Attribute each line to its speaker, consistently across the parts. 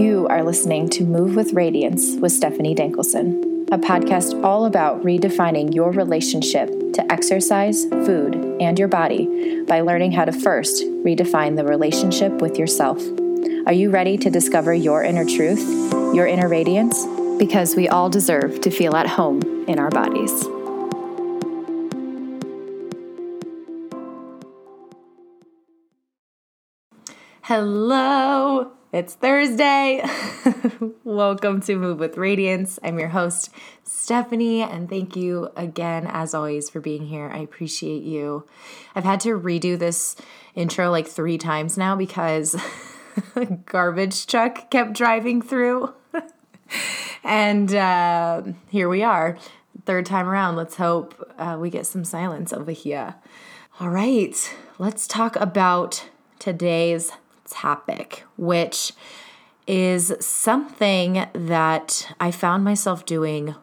Speaker 1: You are listening to Move with Radiance with Stephanie Dankelson, a podcast all about redefining your relationship to exercise, food, and your body by learning how to first redefine the relationship with yourself. Are you ready to discover your inner truth, your inner radiance? Because we all deserve to feel at home in our bodies. Hello, it's Thursday. Welcome to Move with Radiance. I'm your host, Stephanie, and thank you again, as always, for being here. I appreciate you. I've had to redo this intro like three times now because a garbage truck kept driving through. and uh, here we are, third time around. Let's hope uh, we get some silence over here. All right, let's talk about today's topic, which is something that I found myself doing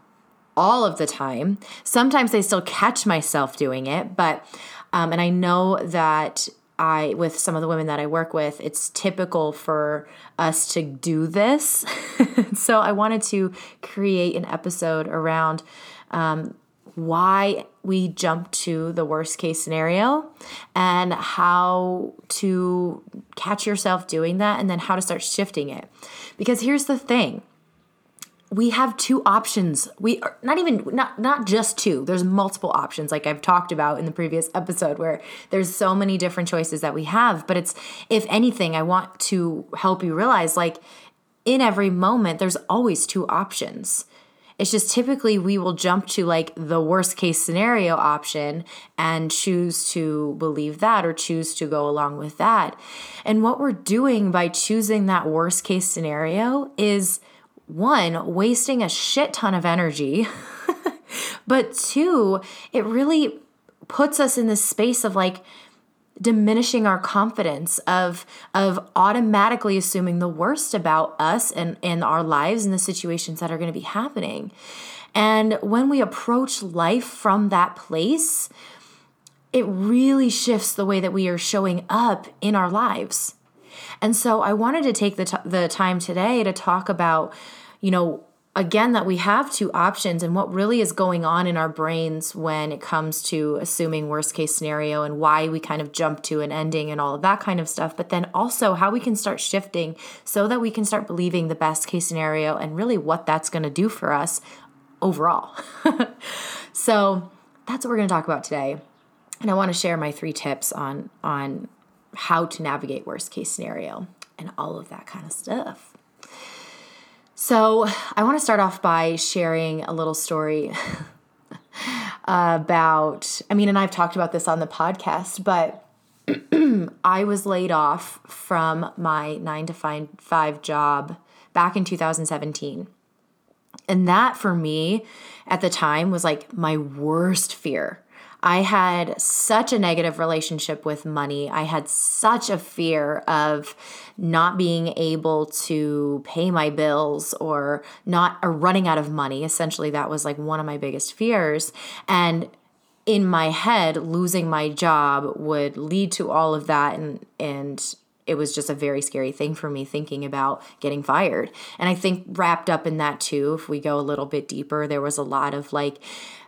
Speaker 1: all of the time. Sometimes I still catch myself doing it, but, um, and I know that I, with some of the women that I work with, it's typical for us to do this. so I wanted to create an episode around um, why we jump to the worst case scenario and how to catch yourself doing that and then how to start shifting it. Because here's the thing. We have two options. We are not even not not just two. There's multiple options like i've talked about in the previous episode where there's so many different choices that we have. But it's if anything i want to help you realize like in every moment there's always two options it's just typically we will jump to like the worst case scenario option and choose to believe that or choose to go along with that. And what we're doing by choosing that worst case scenario is one, wasting a shit ton of energy, but two, it really puts us in this space of like, diminishing our confidence of of automatically assuming the worst about us and and our lives and the situations that are going to be happening. And when we approach life from that place it really shifts the way that we are showing up in our lives. And so i wanted to take the, t- the time today to talk about you know again that we have two options and what really is going on in our brains when it comes to assuming worst case scenario and why we kind of jump to an ending and all of that kind of stuff. But then also how we can start shifting so that we can start believing the best case scenario and really what that's going to do for us overall. So that's what we're going to talk about today. And i want to share my three tips on on how to navigate worst case scenario and all of that kind of stuff so, I want to start off by sharing a little story about, I mean, and I've talked about this on the podcast, but I was laid off from my nine to five, job back in 2017. And that for me at the time was like my worst fear. I had such a negative relationship with money. I had such a fear of not being able to pay my bills or not or running out of money. Essentially, that was like one of my biggest fears. And in my head, losing my job would lead to all of that and and it was just a very scary thing for me thinking about getting fired. And I think wrapped up in that too, if we go a little bit deeper, there was a lot of like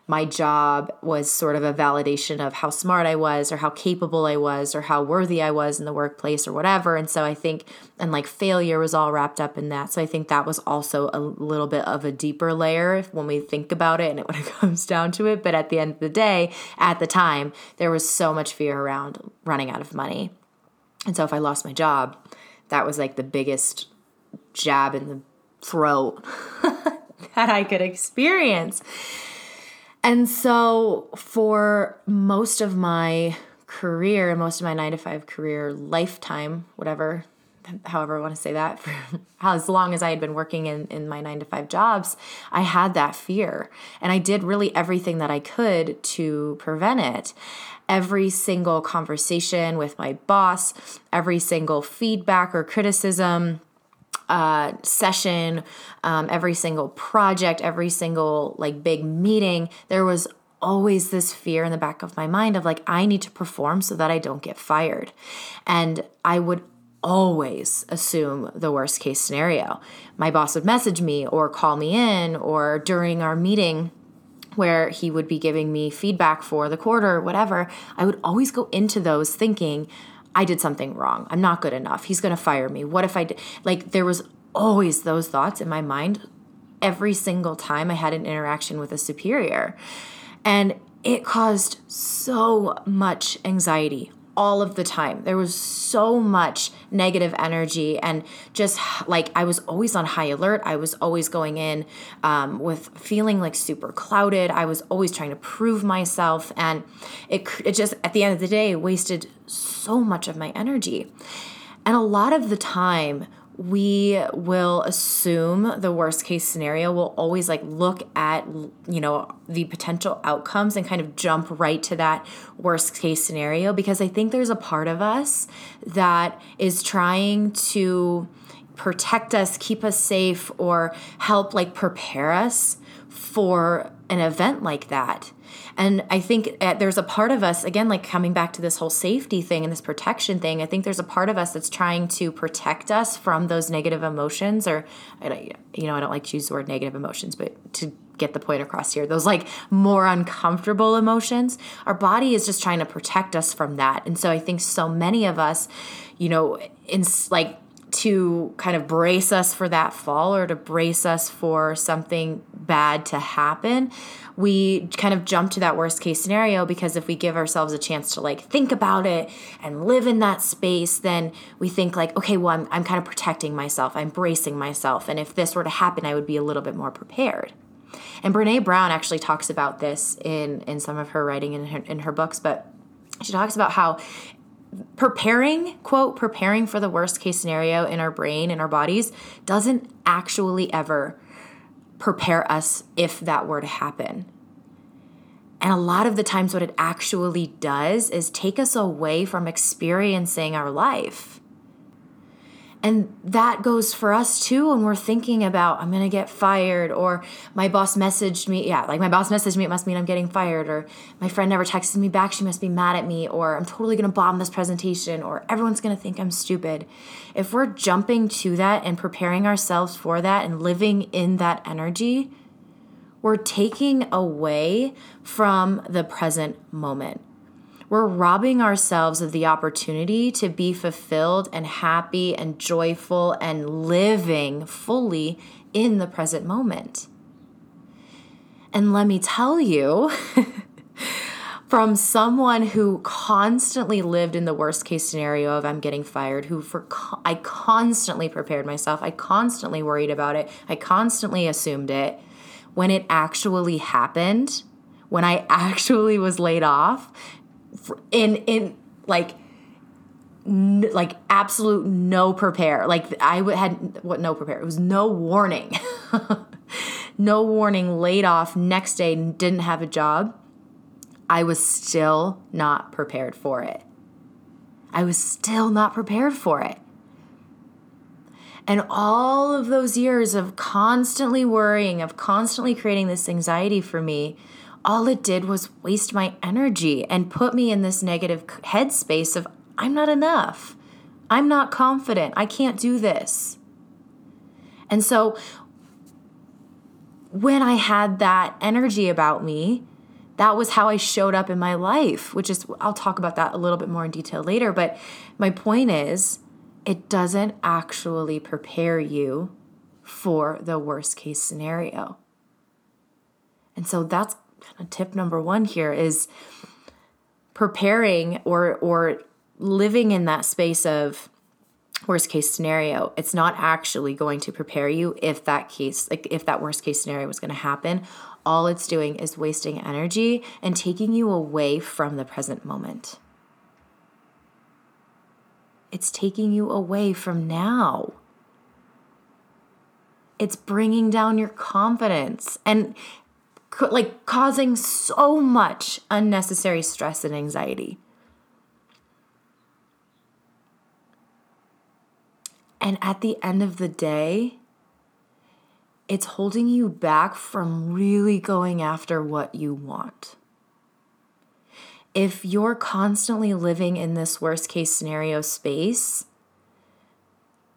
Speaker 1: my job was sort of a validation of how smart I was or how capable I was or how worthy I was in the workplace or whatever. And so I think, and like failure was all wrapped up in that. So I think that was also a little bit of a deeper layer when we think about it and when it comes down to it. But at the end of the day, at the time, there was so much fear around running out of money. And so if I lost my job, that was like the biggest jab in the throat that I could experience. And so for most of my career, most of my nine to five career lifetime, whatever, however I want to say that, for as long as I had been working in, in my nine to five jobs, I had that fear. And I did really everything that I could to prevent it. Every single conversation with my boss, every single feedback or criticism, uh, session, um, every single project, every single like big meeting, there was always this fear in the back of my mind of like, I need to perform so that I don't get fired. And I would always assume the worst case scenario. My boss would message me or call me in, or during our meeting where he would be giving me feedback for the quarter, or whatever, I would always go into those thinking, I did something wrong. I'm not good enough. He's going to fire me. What if I did? Like, there was always those thoughts in my mind every single time I had an interaction with a superior. And it caused so much anxiety all of the time. There was so much negative energy, and just like I was always on high alert. I was always going in um, with feeling like super clouded. I was always trying to prove myself, and it, it just at the end of the day wasted so much of my energy. And a lot of the time, we will assume the worst case scenario. We'll always like look at you know the potential outcomes and kind of jump right to that worst case scenario because i think there's a part of us that is trying to protect us keep us safe or help like prepare us for an event like that and I think uh, there's a part of us, again, like coming back to this whole safety thing and this protection thing, I think there's a part of us that's trying to protect us from those negative emotions, or, you know, I don't like to use the word negative emotions, but to get the point across here, those like more uncomfortable emotions, our body is just trying to protect us from that. And so I think so many of us, you know, in like, to kind of brace us for that fall or to brace us for something bad to happen, we kind of jump to that worst case scenario because if we give ourselves a chance to like think about it and live in that space, then we think like, okay, well, I'm, I'm kind of protecting myself, I'm bracing myself. And if this were to happen, I would be a little bit more prepared. And Brene Brown actually talks about this in, in some of her writing in her, in her books, but she talks about how preparing quote preparing for the worst case scenario in our brain in our bodies doesn't actually ever prepare us if that were to happen. And a lot of the times, what it actually does is take us away from experiencing our life. And that goes for us too when we're thinking about, I'm going to get fired, or my boss messaged me. Yeah, like my boss messaged me, it must mean I'm getting fired, or my friend never texted me back, she must be mad at me, or I'm totally going to bomb this presentation, or everyone's going to think I'm stupid. If we're jumping to that and preparing ourselves for that and living in that energy, we're taking away from the present moment we're robbing ourselves of the opportunity to be fulfilled and happy and joyful and living fully in the present moment. And let me tell you, from someone who constantly lived in the worst case scenario of I'm getting fired, who for I constantly prepared myself, I constantly worried about it, I constantly assumed it. When it actually happened, when I actually was laid off, in in like n- like absolute no prepare. Like I had what no prepare. It was no warning. no warning, laid off next day, didn't have a job. I was still not prepared for it. I was still not prepared for it. And all of those years of constantly worrying, of constantly creating this anxiety for me all it did was waste my energy and put me in this negative headspace of I'm not enough. I'm not confident. I can't do this. And so when I had that energy about me, that was how I showed up in my life, which is, I'll talk about that a little bit more in detail later. But my point is, it doesn't actually prepare you for the worst case scenario. And so that's tip number one here is preparing or or living in that space of worst case scenario. It's not actually going to prepare you if that case like if that worst case scenario was going to happen. All it's doing is wasting energy and taking you away from the present moment. It's taking you away from now. It's bringing down your confidence. And like causing so much unnecessary stress and anxiety. And at the end of the day, it's holding you back from really going after what you want. If you're constantly living in this worst case scenario space,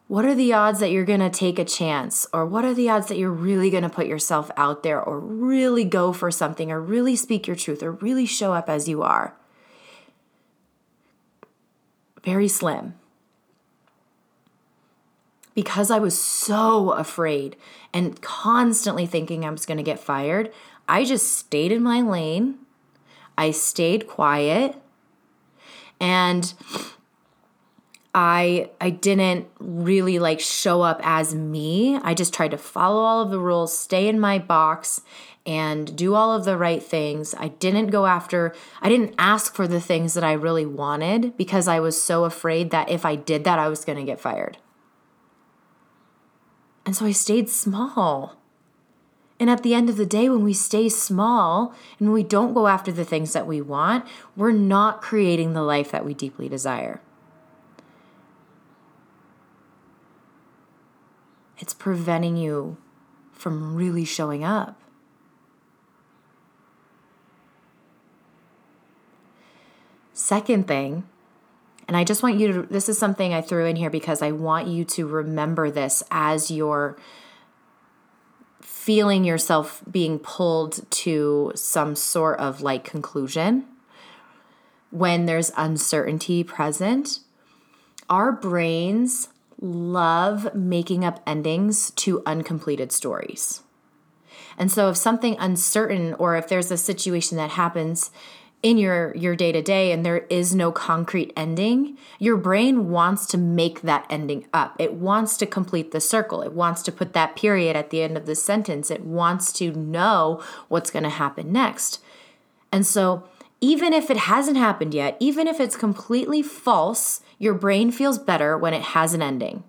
Speaker 1: what are the odds that you're going to take a chance? Or what are the odds that you're really going to put yourself out there or really go for something or really speak your truth or really show up as you are? Very slim. Because I was so afraid and constantly thinking I was going to get fired, I just stayed in my lane. I stayed quiet. And I I didn't really like show up as me. I just tried to follow all of the rules, stay in my box and do all of the right things. I didn't go after I didn't ask for the things that I really wanted because I was so afraid that if I did that I was going to get fired. And so I stayed small. And at the end of the day, when we stay small and we don't go after the things that we want, we're not creating the life that we deeply desire. It's preventing you from really showing up. Second thing, and I just want you to, this is something I threw in here because I want you to remember this as you're feeling yourself being pulled to some sort of like conclusion. When there's uncertainty present, our brains love making up endings to uncompleted stories. And so if something uncertain or if there's a situation that happens in your your day to day and there is no concrete ending, your brain wants to make that ending up. It wants to complete the circle. It wants to put that period at the end of the sentence. It wants to know what's going to happen next. And so even if it hasn't happened yet, even if it's completely false, your brain feels better when it has an ending.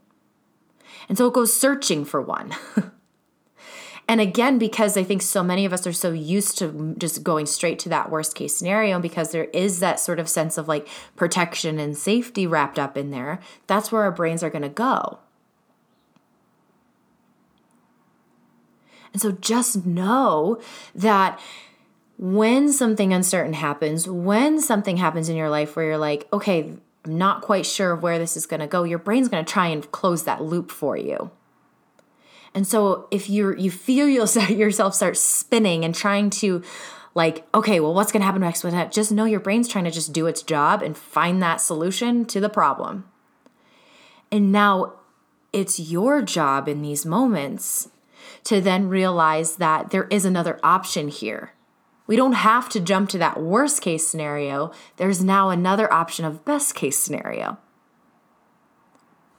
Speaker 1: And so it goes searching for one. and again, because I think so many of us are so used to just going straight to that worst case scenario, because there is that sort of sense of like protection and safety wrapped up in there, that's where our brains are going to go. And so just know that when something uncertain happens, when something happens in your life where you're like, okay, I'm not quite sure of where this is going to go, your brain's going to try and close that loop for you. And so if you you feel yourself start spinning and trying to like, okay, well, what's going to happen next with that? Just know your brain's trying to just do its job and find that solution to the problem. And now it's your job in these moments to then realize that there is another option here. We don't have to jump to that worst case scenario. There's now another option of best case scenario.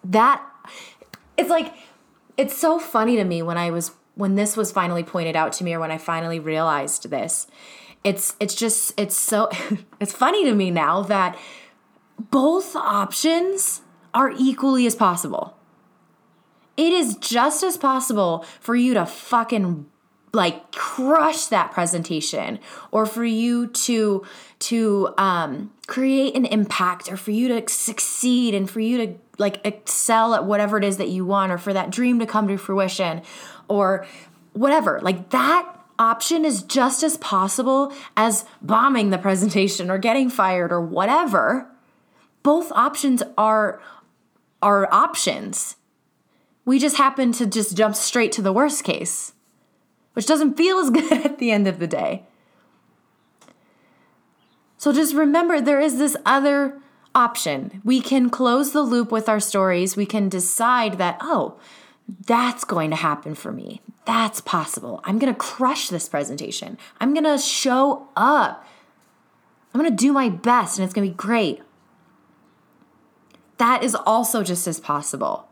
Speaker 1: That it's like it's so funny to me when I was when this was finally pointed out to me or when I finally realized this. It's it's just it's so it's funny to me now that both options are equally as possible. It is just as possible for you to fucking like crush that presentation or for you to to um, create an impact or for you to succeed and for you to like excel at whatever it is that you want or for that dream to come to fruition or whatever. Like that option is just as possible as bombing the presentation or getting fired or whatever. Both options are are options. We just happen to just jump straight to the worst case which doesn't feel as good at the end of the day. So just remember there is this other option. We can close the loop with our stories. We can decide that, oh, that's going to happen for me. That's possible. I'm going to crush this presentation. I'm going to show up. I'm going to do my best and it's going to be great. That is also just as possible.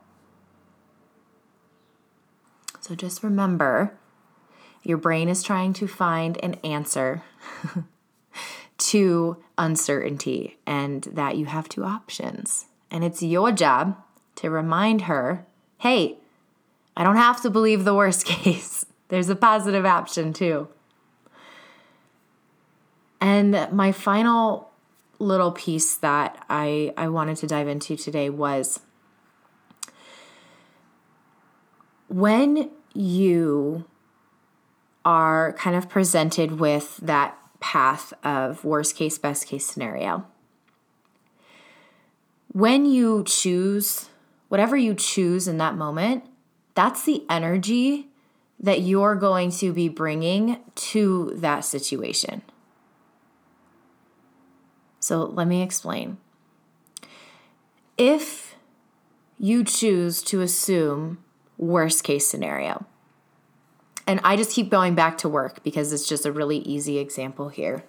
Speaker 1: So just remember your brain is trying to find an answer to uncertainty and that you have two options. And it's your job to remind her hey, I don't have to believe the worst case. There's a positive option too. And my final little piece that I, I wanted to dive into today was when you are kind of presented with that path of worst case, best case scenario. When you choose whatever you choose in that moment, that's the energy that you're going to be bringing to that situation. So let me explain. If you choose to assume worst case scenario, and I just keep going back to work because it's just a really easy example here.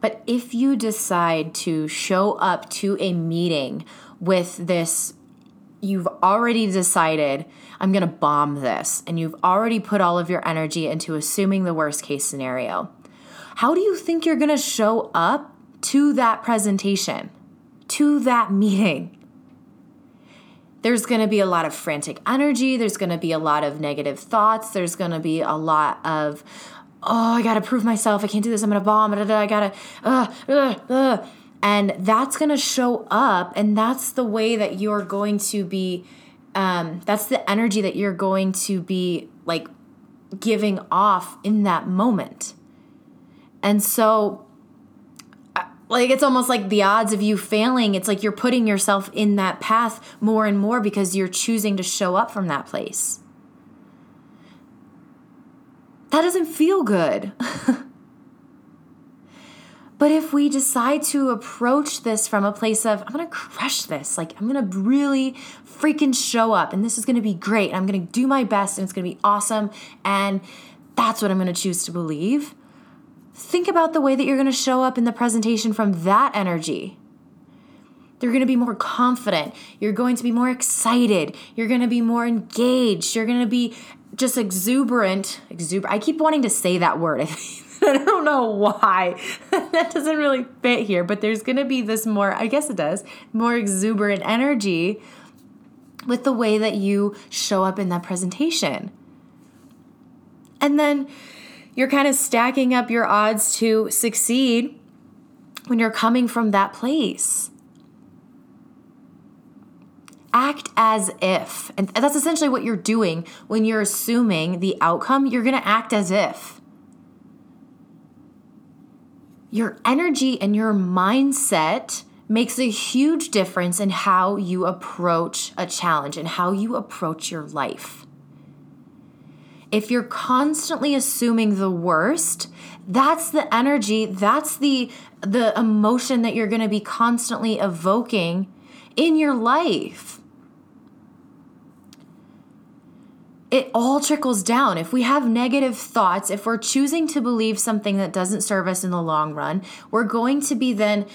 Speaker 1: But if you decide to show up to a meeting with this, you've already decided, I'm gonna bomb this, and you've already put all of your energy into assuming the worst case scenario, how do you think you're gonna show up to that presentation, to that meeting? There's going to be a lot of frantic energy. There's going to be a lot of negative thoughts. There's going to be a lot of, oh, I got to prove myself. I can't do this. I'm going to bomb. I got to, uh, uh, uh. And that's going to show up. And that's the way that you're going to be, um, that's the energy that you're going to be like giving off in that moment. And so like it's almost like the odds of you failing it's like you're putting yourself in that path more and more because you're choosing to show up from that place. That doesn't feel good. But if we decide to approach this from a place of i'm gonna crush this. Like i'm gonna really freaking show up and this is gonna be great and i'm gonna do my best and it's gonna be awesome and that's what i'm gonna choose to believe think about the way that you're going to show up in the presentation from that energy. You're going to be more confident. You're going to be more excited. You're going to be more engaged. You're going to be just exuberant. Exuberant. I keep wanting to say that word. I don't know why. that doesn't really fit here, but there's going to be this more, I guess it does, more exuberant energy with the way that you show up in that presentation. And then you're kind of stacking up your odds to succeed when you're coming from that place. Act as if. And that's essentially what you're doing when you're assuming the outcome. You're going to act as if. Your energy and your mindset makes a huge difference in how you approach a challenge and how you approach your life if you're constantly assuming the worst, that's the energy, that's the the emotion that you're going to be constantly evoking in your life. It all trickles down. If we have negative thoughts, if we're choosing to believe something that doesn't serve us in the long run, we're going to be then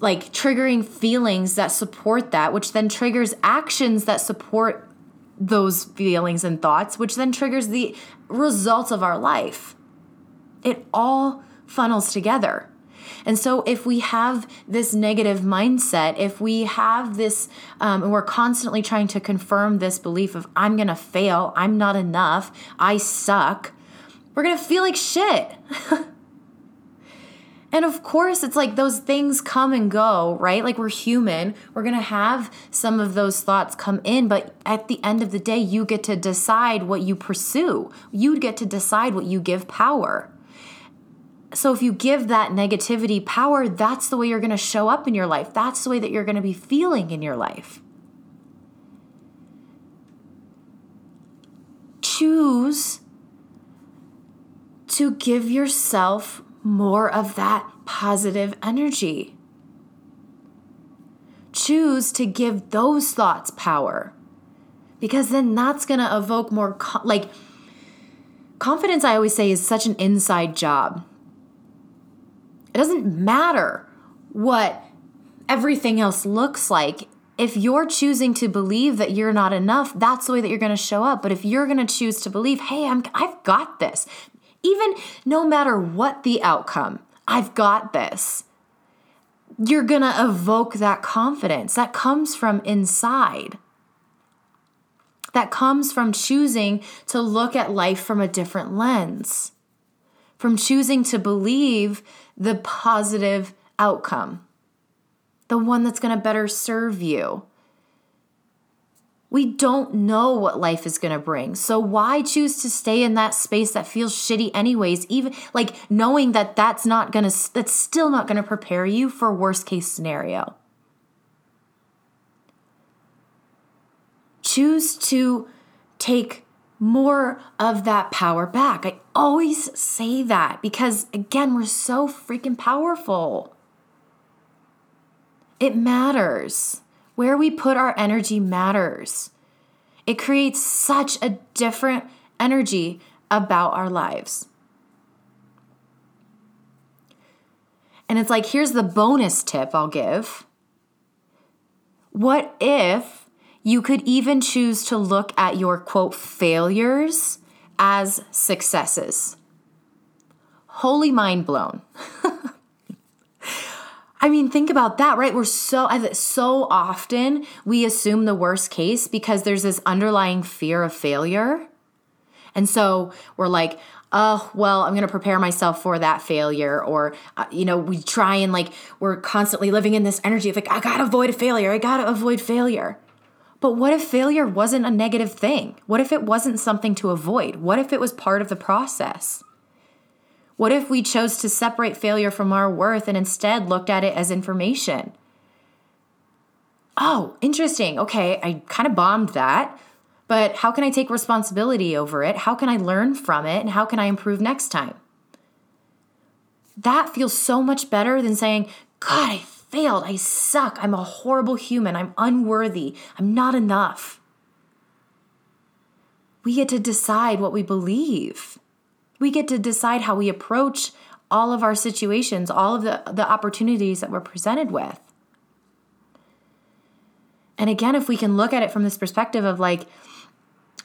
Speaker 1: like triggering feelings that support that, which then triggers actions that support those feelings and thoughts, which then triggers the results of our life. It all funnels together. And so, if we have this negative mindset, if we have this, um, and we're constantly trying to confirm this belief of, I'm gonna fail, I'm not enough, I suck, we're gonna feel like shit. And of course, it's like those things come and go, right? Like we're human. We're going to have some of those thoughts come in, but at the end of the day, you get to decide what you pursue. You get to decide what you give power. So if you give that negativity power, that's the way you're going to show up in your life. That's the way that you're going to be feeling in your life. Choose to give yourself more of that positive energy. Choose to give those thoughts power because then that's going to evoke more, like, confidence, I always say, is such an inside job. It doesn't matter what everything else looks like. If you're choosing to believe that you're not enough, that's the way that you're going to show up. But if you're going to choose to believe, hey, I'm, I've got this, even no matter what the outcome, I've got this. You're going to evoke that confidence that comes from inside. That comes from choosing to look at life from a different lens, from choosing to believe the positive outcome, the one that's going to better serve you we don't know what life is going to bring. So why choose to stay in that space that feels shitty anyways, even like knowing that that's not going to that's still not going to prepare you for worst case scenario. choose to take more of that power back. I always say that because, again, we're so freaking powerful. It matters. Where we put our energy matters. It creates such a different energy about our lives. And it's like, here's the bonus tip I'll give. What if you could even choose to look at your quote failures as successes? Holy mind blown. I mean, think about that, right? We're so so often we assume the worst case because there's this underlying fear of failure. And so we're like, oh, well, I'm going to prepare myself for that failure. Or, uh, you know, we try and like, we're constantly living in this energy of like, I got to avoid a failure. I got to avoid failure. But what if failure wasn't a negative thing? What if it wasn't something to avoid? What if it was part of the process? What if we chose to separate failure from our worth and instead looked at it as information? Oh, interesting. Okay, I kind of bombed that, but how can I take responsibility over it? How can I learn from it? And how can I improve next time? That feels so much better than saying, God, I failed. I suck. I'm a horrible human. I'm unworthy. I'm not enough. We get to decide what we believe. We get to decide how we approach all of our situations, all of the, the opportunities that we're presented with. And again, if we can look at it from this perspective of like,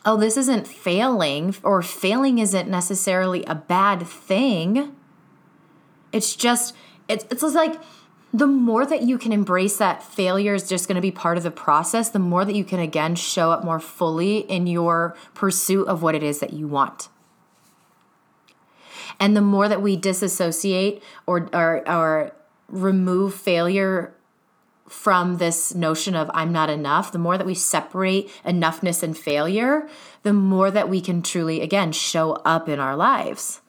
Speaker 1: oh, this isn't failing, or failing isn't necessarily a bad thing. It's just, it's, it's like the more that you can embrace that failure is just going to be part of the process, the more that you can again show up more fully in your pursuit of what it is that you want. And the more that we disassociate or, or, or remove failure from this notion of I'm not enough, the more that we separate enoughness and failure, the more that we can truly, again, show up in our lives.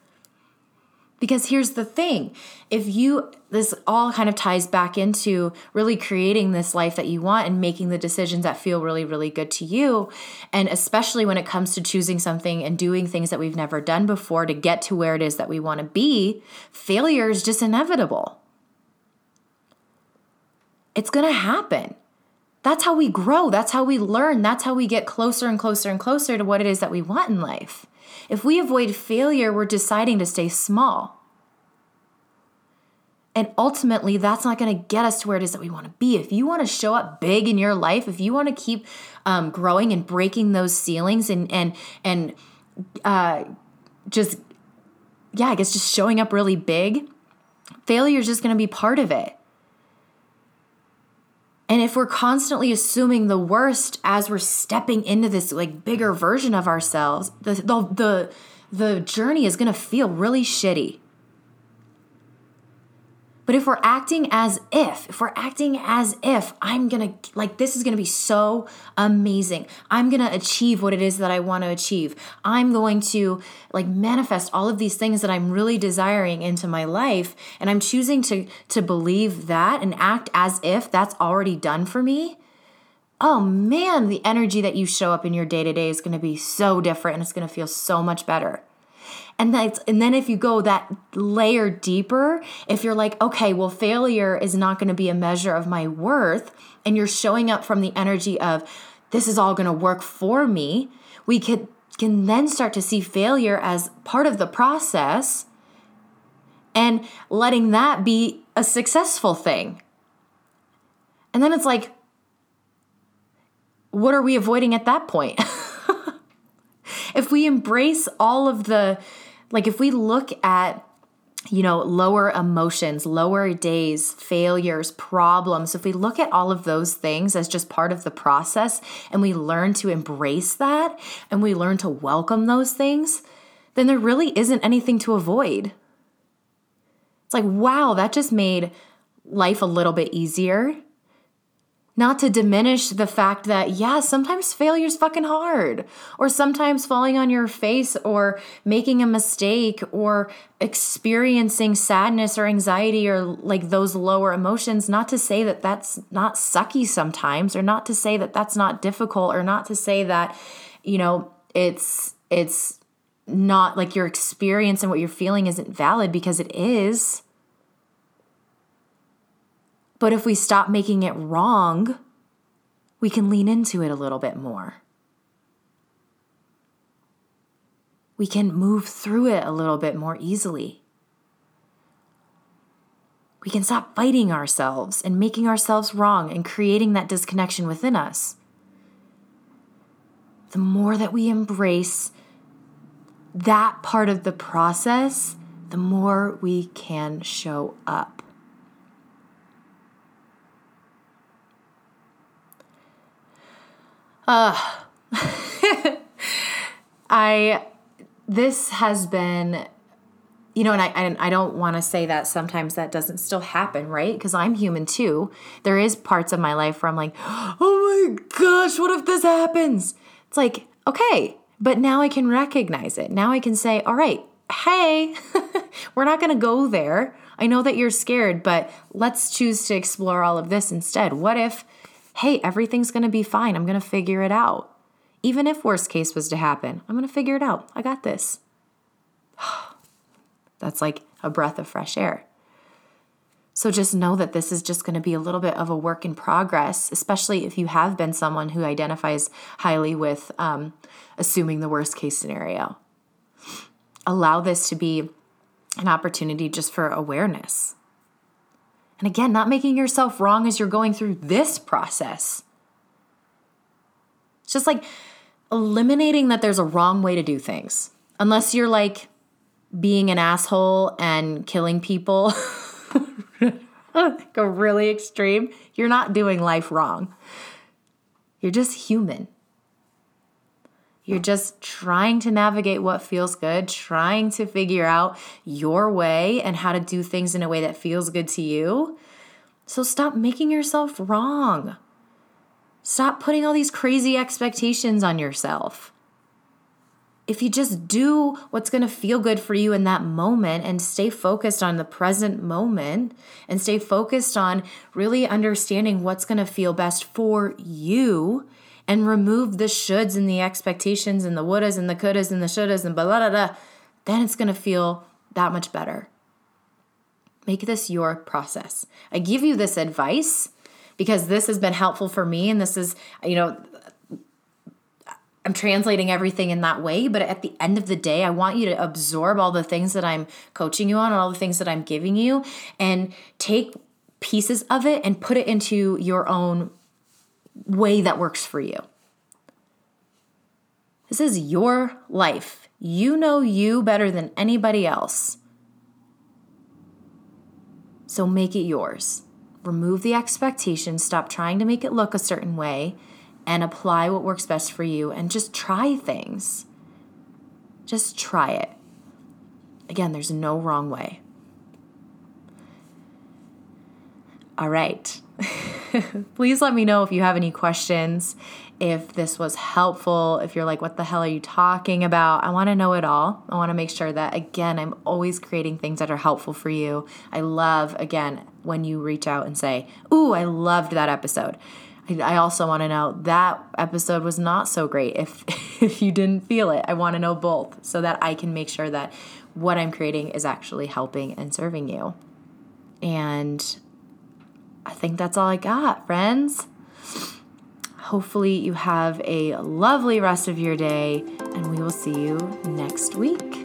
Speaker 1: Because here's the thing if you, this all kind of ties back into really creating this life that you want and making the decisions that feel really, really good to you. And especially when it comes to choosing something and doing things that we've never done before to get to where it is that we want to be, failure is just inevitable. It's going to happen. That's how we grow. That's how we learn. That's how we get closer and closer and closer to what it is that we want in life. If we avoid failure, we're deciding to stay small. And ultimately, that's not going to get us to where it is that we want to be. If you want to show up big in your life, if you want to keep um, growing and breaking those ceilings and and and uh, just yeah, I guess just showing up really big, failure is just going to be part of it. And if we're constantly assuming the worst as we're stepping into this like bigger version of ourselves, the the the, the journey is going to feel really shitty. But if we're acting as if, if we're acting as if I'm gonna, like, this is gonna be so amazing. I'm gonna achieve what it is that I wanna achieve. I'm going to, like, manifest all of these things that I'm really desiring into my life. And I'm choosing to, to believe that and act as if that's already done for me. Oh man, the energy that you show up in your day to day is gonna be so different and it's gonna feel so much better. And that's and then if you go that layer deeper, if you're like, okay, well, failure is not going to be a measure of my worth, and you're showing up from the energy of this is all going to work for me, we could can then start to see failure as part of the process and letting that be a successful thing. And then it's like, what are we avoiding at that point? if we embrace all of the like if we look at you know, lower emotions, lower days, failures, problems, if we look at all of those things as just part of the process and we learn to embrace that and we learn to welcome those things, then there really isn't anything to avoid. It's like, wow, that just made life a little bit easier. Not to diminish the fact that, yeah, sometimes failure's fucking hard, or sometimes falling on your face, or making a mistake, or experiencing sadness or anxiety, or like those lower emotions. Not to say that that's not sucky sometimes, or not to say that that's not difficult, or not to say that, you know, it's, it's, not like your experience and what you're feeling isn't valid because it is. But if we stop making it wrong, we can lean into it a little bit more. We can move through it a little bit more easily. We can stop fighting ourselves and making ourselves wrong and creating that disconnection within us. The more that we embrace that part of the process, the more we can show up. Uh, I, this has been, you know, and I, I, I don't want to say that sometimes that doesn't still happen, right? Because I'm human too. There is parts of my life where I'm like, oh my gosh, what if this happens? It's like, okay, but now I can recognize it. Now I can say, all right, hey, we're not going to go there. I know that you're scared, but let's choose to explore all of this instead. What if hey, everything's going to be fine. I'm going to figure it out. Even if worst case was to happen, I'm going to figure it out. I got this. That's like a breath of fresh air. So just know that this is just going to be a little bit of a work in progress, especially if you have been someone who identifies highly with um, assuming the worst case scenario. Allow this to be an opportunity just for awareness. And again, not making yourself wrong as you're going through this process. It's just like eliminating that there's a wrong way to do things. Unless you're like being an asshole and killing people, go really extreme, you're not doing life wrong. You're just human. You're just trying to navigate what feels good, trying to figure out your way and how to do things in a way that feels good to you. So stop making yourself wrong. Stop putting all these crazy expectations on yourself. If you just do what's going to feel good for you in that moment and stay focused on the present moment and stay focused on really understanding what's going to feel best for you and remove the shoulds and the expectations and the wouldas and the couldas and the shouldas and blah, blah, blah, then it's going to feel that much better. Make this your process. I give you this advice because this has been helpful for me and this is, you know, I'm translating everything in that way, but at the end of the day, I want you to absorb all the things that I'm coaching you on and all the things that I'm giving you and take pieces of it and put it into your own way that works for you. This is your life. You know you better than anybody else. So make it yours. Remove the expectations, stop trying to make it look a certain way, and apply what works best for you and just try things. Just try it. Again, there's no wrong way. All right. Please let me know if you have any questions, if this was helpful, if you're like, what the hell are you talking about? I want to know it all. I want to make sure that, again, I'm always creating things that are helpful for you. I love, again, when you reach out and say, Ooh, I loved that episode. I also want to know that episode was not so great if if you didn't feel it. I want to know both so that I can make sure that what I'm creating is actually helping and serving you. And I think that's all I got, friends. Hopefully, you have a lovely rest of your day, and we will see you next week.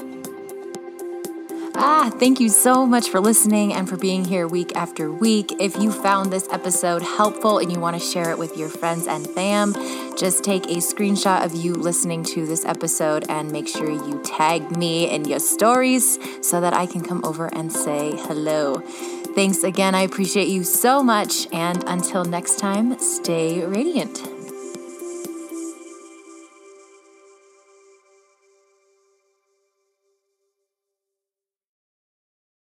Speaker 1: Ah, thank you so much for listening and for being here week after week. If you found this episode helpful and you want to share it with your friends and fam, just take a screenshot of you listening to this episode and make sure you tag me in your stories so that I can come over and say hello. Thanks again. I appreciate you so much. And until next time, stay radiant.